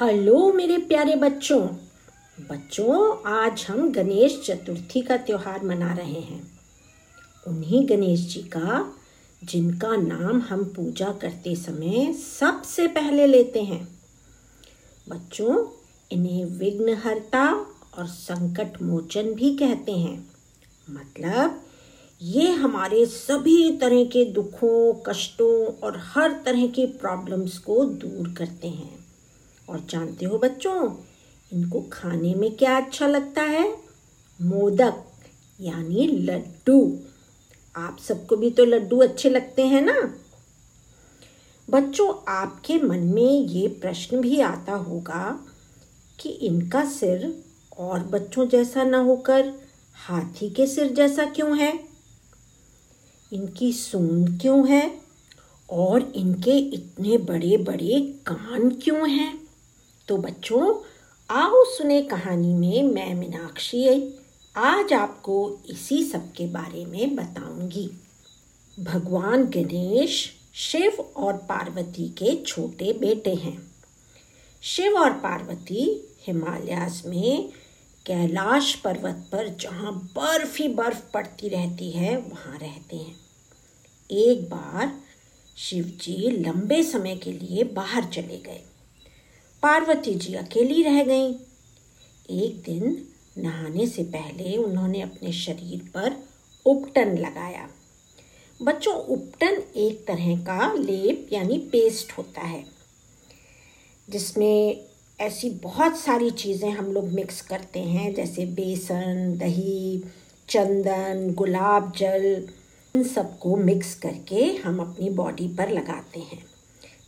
Hello मेरे प्यारे बच्चों। बच्चों, आज हम गणेश चतुर्थी का त्यौहार मना रहे हैं। उन्हीं गणेश जी का, जिनका नाम हम पूजा करते समय सबसे पहले लेते हैं। बच्चों, इन्हें विघ्नहर्ता और संकट मोचन भी कहते हैं। मतलब ये हमारे सभी तरह के दुखों, कष्टों और हर तरह की प्रॉब्लम्स को दूर करते हैं। और जानते हो बच्चों, इनको खाने में क्या अच्छा लगता है? मोदक, यानी लड्डू। आप सबको भी तो लड्डू अच्छे लगते हैं ना? बच्चों, आपके मन में ये प्रश्न भी आता होगा कि इनका सिर और बच्चों जैसा ना होकर हाथी के सिर जैसा क्यों है? इनकी सूंड क्यों है? और इनके इतने बड़े बड़े कान क्यों हैं? तो बच्चों, आओ सुने कहानी में मैं मीनाक्षी। आज आपको इसी सब के बारे में बताऊँगी। भगवान गणेश, शिव और पार्वती के छोटे बेटे हैं। शिव और पार्वती हिमालयास में कैलाश पर्वत पर जहाँ बर्फ़ ही बर्फ़ पड़ती रहती है, वहाँ रहते हैं। एक बार शिव जी लंबे समय के लिए बाहर चले गए। पार्वती जी अकेली रह गईं। एक दिन नहाने से पहले उन्होंने अपने शरीर पर उपटन लगाया। बच्चों, उपटन एक तरह का लेप यानी पेस्ट होता है, जिसमें ऐसी बहुत सारी चीज़ें हम लोग मिक्स करते हैं, जैसे बेसन, दही, चंदन, गुलाब जल, इन सबको मिक्स करके हम अपनी बॉडी पर लगाते हैं।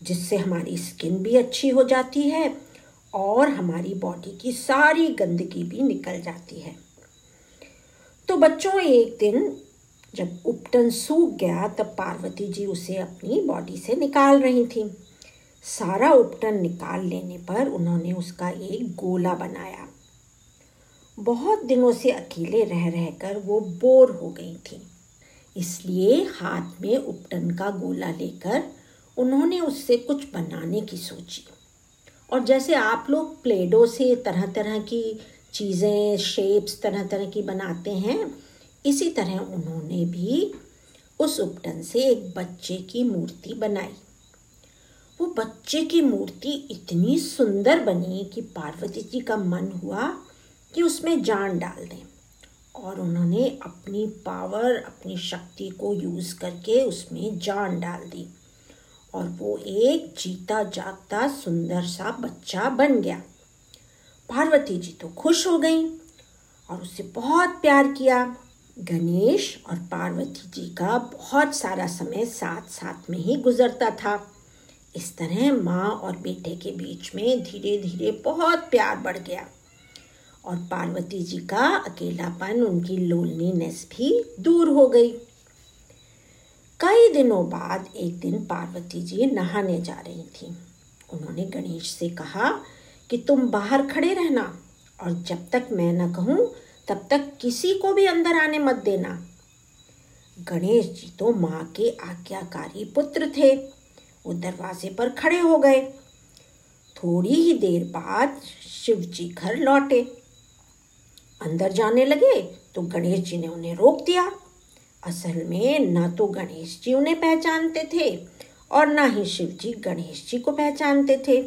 जिससे हमारी स्किन भी अच्छी हो जाती है और हमारी बॉडी की सारी गंदगी भी निकल जाती है। तो बच्चों, एक दिन जब उपटन सूख गया, तब पार्वती जी उसे अपनी बॉडी से निकाल रही थी। सारा उपटन निकाल लेने पर उन्होंने उसका एक गोला बनाया। बहुत दिनों से अकेले रह रहकर वो बोर हो गई थी, इसलिए हाथ में उपटन का गोला लेकर उन्होंने उससे कुछ बनाने की सोची। और जैसे आप लोग प्लेडो से तरह तरह की चीज़ें शेप्स तरह तरह की बनाते हैं, इसी तरह उन्होंने भी उस उपटन से एक बच्चे की मूर्ति बनाई। वो बच्चे की मूर्ति इतनी सुंदर बनी कि पार्वती जी का मन हुआ कि उसमें जान डाल दें। और उन्होंने अपनी पावर अपनी शक्ति को यूज़ करके उसमें जान डाल दी। और वो एक जीता जागता सुंदर सा बच्चा बन गया। पार्वती जी तो खुश हो गई और उसे बहुत प्यार किया। गणेश और पार्वती जी का बहुत सारा समय साथ साथ में ही गुजरता था। इस तरह माँ और बेटे के बीच में धीरे धीरे बहुत प्यार बढ़ गया और पार्वती जी का अकेलापन, उनकी लोनलीनेस भी दूर हो गई। कई दिनों बाद एक दिन पार्वती जी नहाने जा रही थी। उन्होंने गणेश से कहा कि तुम बाहर खड़े रहना और जब तक मैं न कहूँ, तब तक किसी को भी अंदर आने मत देना। गणेश जी तो माँ के आज्ञाकारी पुत्र थे। वो दरवाजे पर खड़े हो गए। थोड़ी ही देर बाद शिव जी घर लौटे। अंदर जाने लगे तो गणेश जी ने उन्हें रोक दिया। असल में ना तो गणेश जी उन्हें पहचानते थे और ना ही शिव जी गणेश जी को पहचानते थे।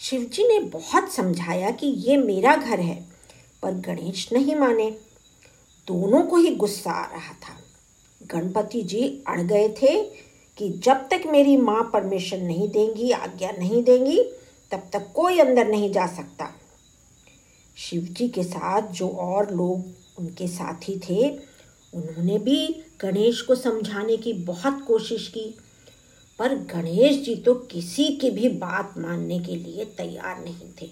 शिव जी ने बहुत समझाया कि ये मेरा घर है, पर गणेश नहीं माने। दोनों को ही गुस्सा आ रहा था। गणपति जी अड़ गए थे कि जब तक मेरी माँ परमिशन नहीं देंगी, आज्ञा नहीं देंगी, तब तक कोई अंदर नहीं जा सकता। शिव जी के साथ जो और लोग उनके साथी थे उन्होंने भी गणेश को समझाने की बहुत कोशिश की, पर गणेश जी तो किसी की भी बात मानने के लिए तैयार नहीं थे।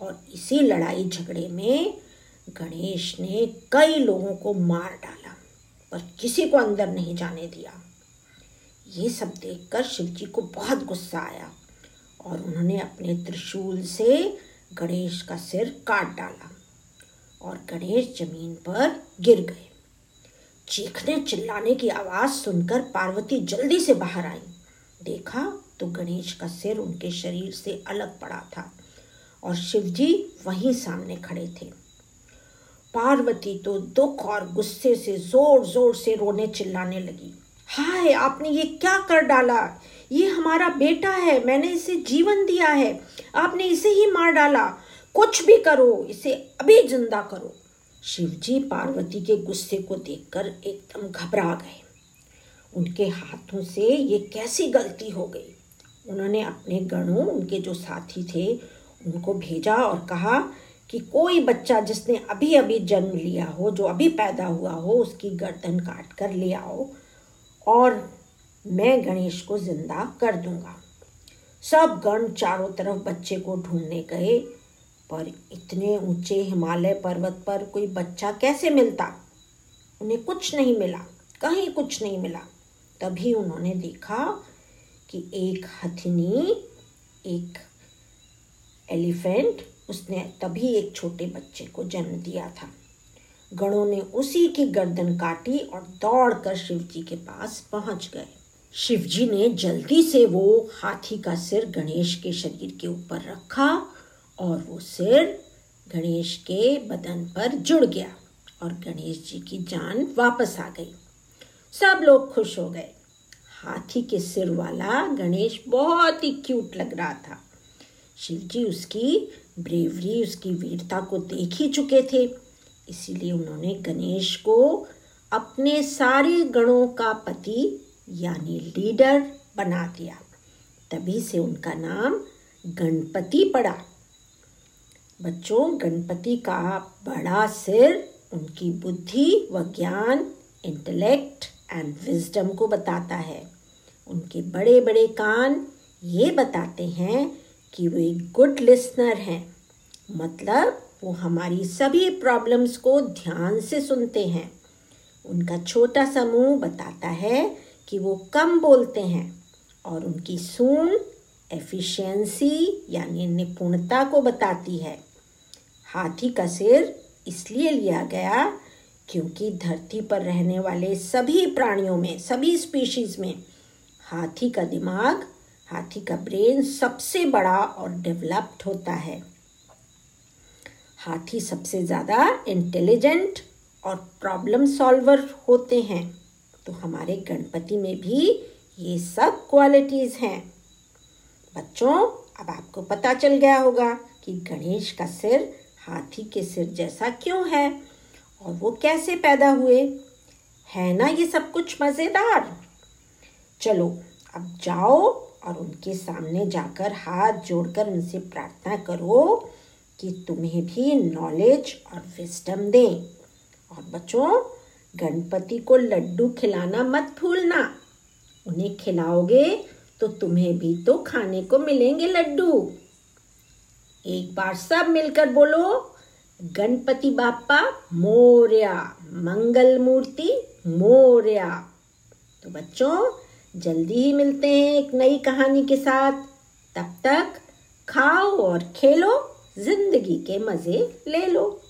और इसी लड़ाई झगड़े में गणेश ने कई लोगों को मार डाला, पर किसी को अंदर नहीं जाने दिया। ये सब देखकर शिव जी को बहुत गुस्सा आया और उन्होंने अपने त्रिशूल से गणेश का सिर काट डाला और गणेश ज़मीन पर गिर गए। चीखने चिल्लाने की आवाज़ सुनकर पार्वती जल्दी से बाहर आई। देखा तो गणेश का सिर उनके शरीर से अलग पड़ा था और शिवजी वहीं सामने खड़े थे। पार्वती तो दुख और गुस्से से ज़ोर ज़ोर से रोने चिल्लाने लगी। हाय, आपने ये क्या कर डाला? ये हमारा बेटा है, मैंने इसे जीवन दिया है, आपने इसे ही मार डाला। कुछ भी करो, इसे अभी ज़िंदा करो। शिवजी पार्वती के गुस्से को देखकर एकदम घबरा गए। उनके हाथों से ये कैसी गलती हो गई? उन्होंने अपने गणों, उनके जो साथी थे, उनको भेजा और कहा कि कोई बच्चा जिसने अभी अभी जन्म लिया हो, जो अभी पैदा हुआ हो, उसकी गर्दन काट कर ले आओ और मैं गणेश को ज़िंदा कर दूँगा। सब गण चारों तरफ़ बच्चे को ढूँढने गए। पर इतने ऊँचे हिमालय पर्वत पर कोई बच्चा कैसे मिलता? उन्हें कुछ नहीं मिला, कहीं कुछ नहीं मिला। तभी उन्होंने देखा कि एक हथनी, एक एलिफेंट, उसने तभी एक छोटे बच्चे को जन्म दिया था। गणों ने उसी की गर्दन काटी और दौड़कर शिवजी के पास पहुँच गए। शिवजी ने जल्दी से वो हाथी का सिर गणेश के शरीर के ऊपर रखा और वो सिर गणेश के बदन पर जुड़ गया और गणेश जी की जान वापस आ गई। सब लोग खुश हो गए। हाथी के सिर वाला गणेश बहुत ही क्यूट लग रहा था। शिवजी उसकी ब्रेवरी उसकी वीरता को देख ही चुके थे। इसीलिए उन्होंने गणेश को अपने सारे गणों का पति, यानी लीडर बना दिया। तभी से उनका नाम गणपति पड़ा। बच्चों, गणपति का बड़ा सिर, उनकी बुद्धि व ज्ञान इंटेलेक्ट एंड विजडम को बताता है। उनके बड़े बड़े कान ये बताते हैं कि वो गुड लिसनर हैं। मतलब वो हमारी सभी प्रॉब्लम्स को ध्यान से सुनते हैं। उनका छोटा सा मुँह बताता है कि वो कम बोलते हैं और उनकी सून एफिशिएंसी यानी निपुणता को बताती है। हाथी का सिर इसलिए लिया गया क्योंकि धरती पर रहने वाले सभी प्राणियों में, सभी स्पीशीज में हाथी का दिमाग, हाथी का ब्रेन सबसे बड़ा और डेवलप्ड होता है। हाथी सबसे ज़्यादा इंटेलिजेंट और प्रॉब्लम सॉल्वर होते हैं। तो हमारे गणपति में भी ये सब क्वालिटीज़ हैं। बच्चों, अब आपको पता चल गया होगा कि गणेश का सिर हाथी के सिर जैसा क्यों है? और वो कैसे पैदा हुए? है ना ये सब कुछ मज़ेदार? चलो, अब जाओ और उनके सामने जाकर हाथ जोड़कर उनसे प्रार्थना करो कि तुम्हें भी नॉलेज और विस्टम दें। और बच्चों, गणपति को लड्डू खिलाना मत भूलना। उन्हें खिलाओगे तो तुम्हें भी तो खाने को मिलेंगे लड्डू। एक बार सब मिलकर बोलो, गणपति बापा मोर्या, मंगल मूर्ति, मोरिया. तो बच्चों, जल्दी ही मिलते हैं एक नई कहानी के साथ। तब तक खाओ और खेलो, ज़िंदगी के मज़े ले लो।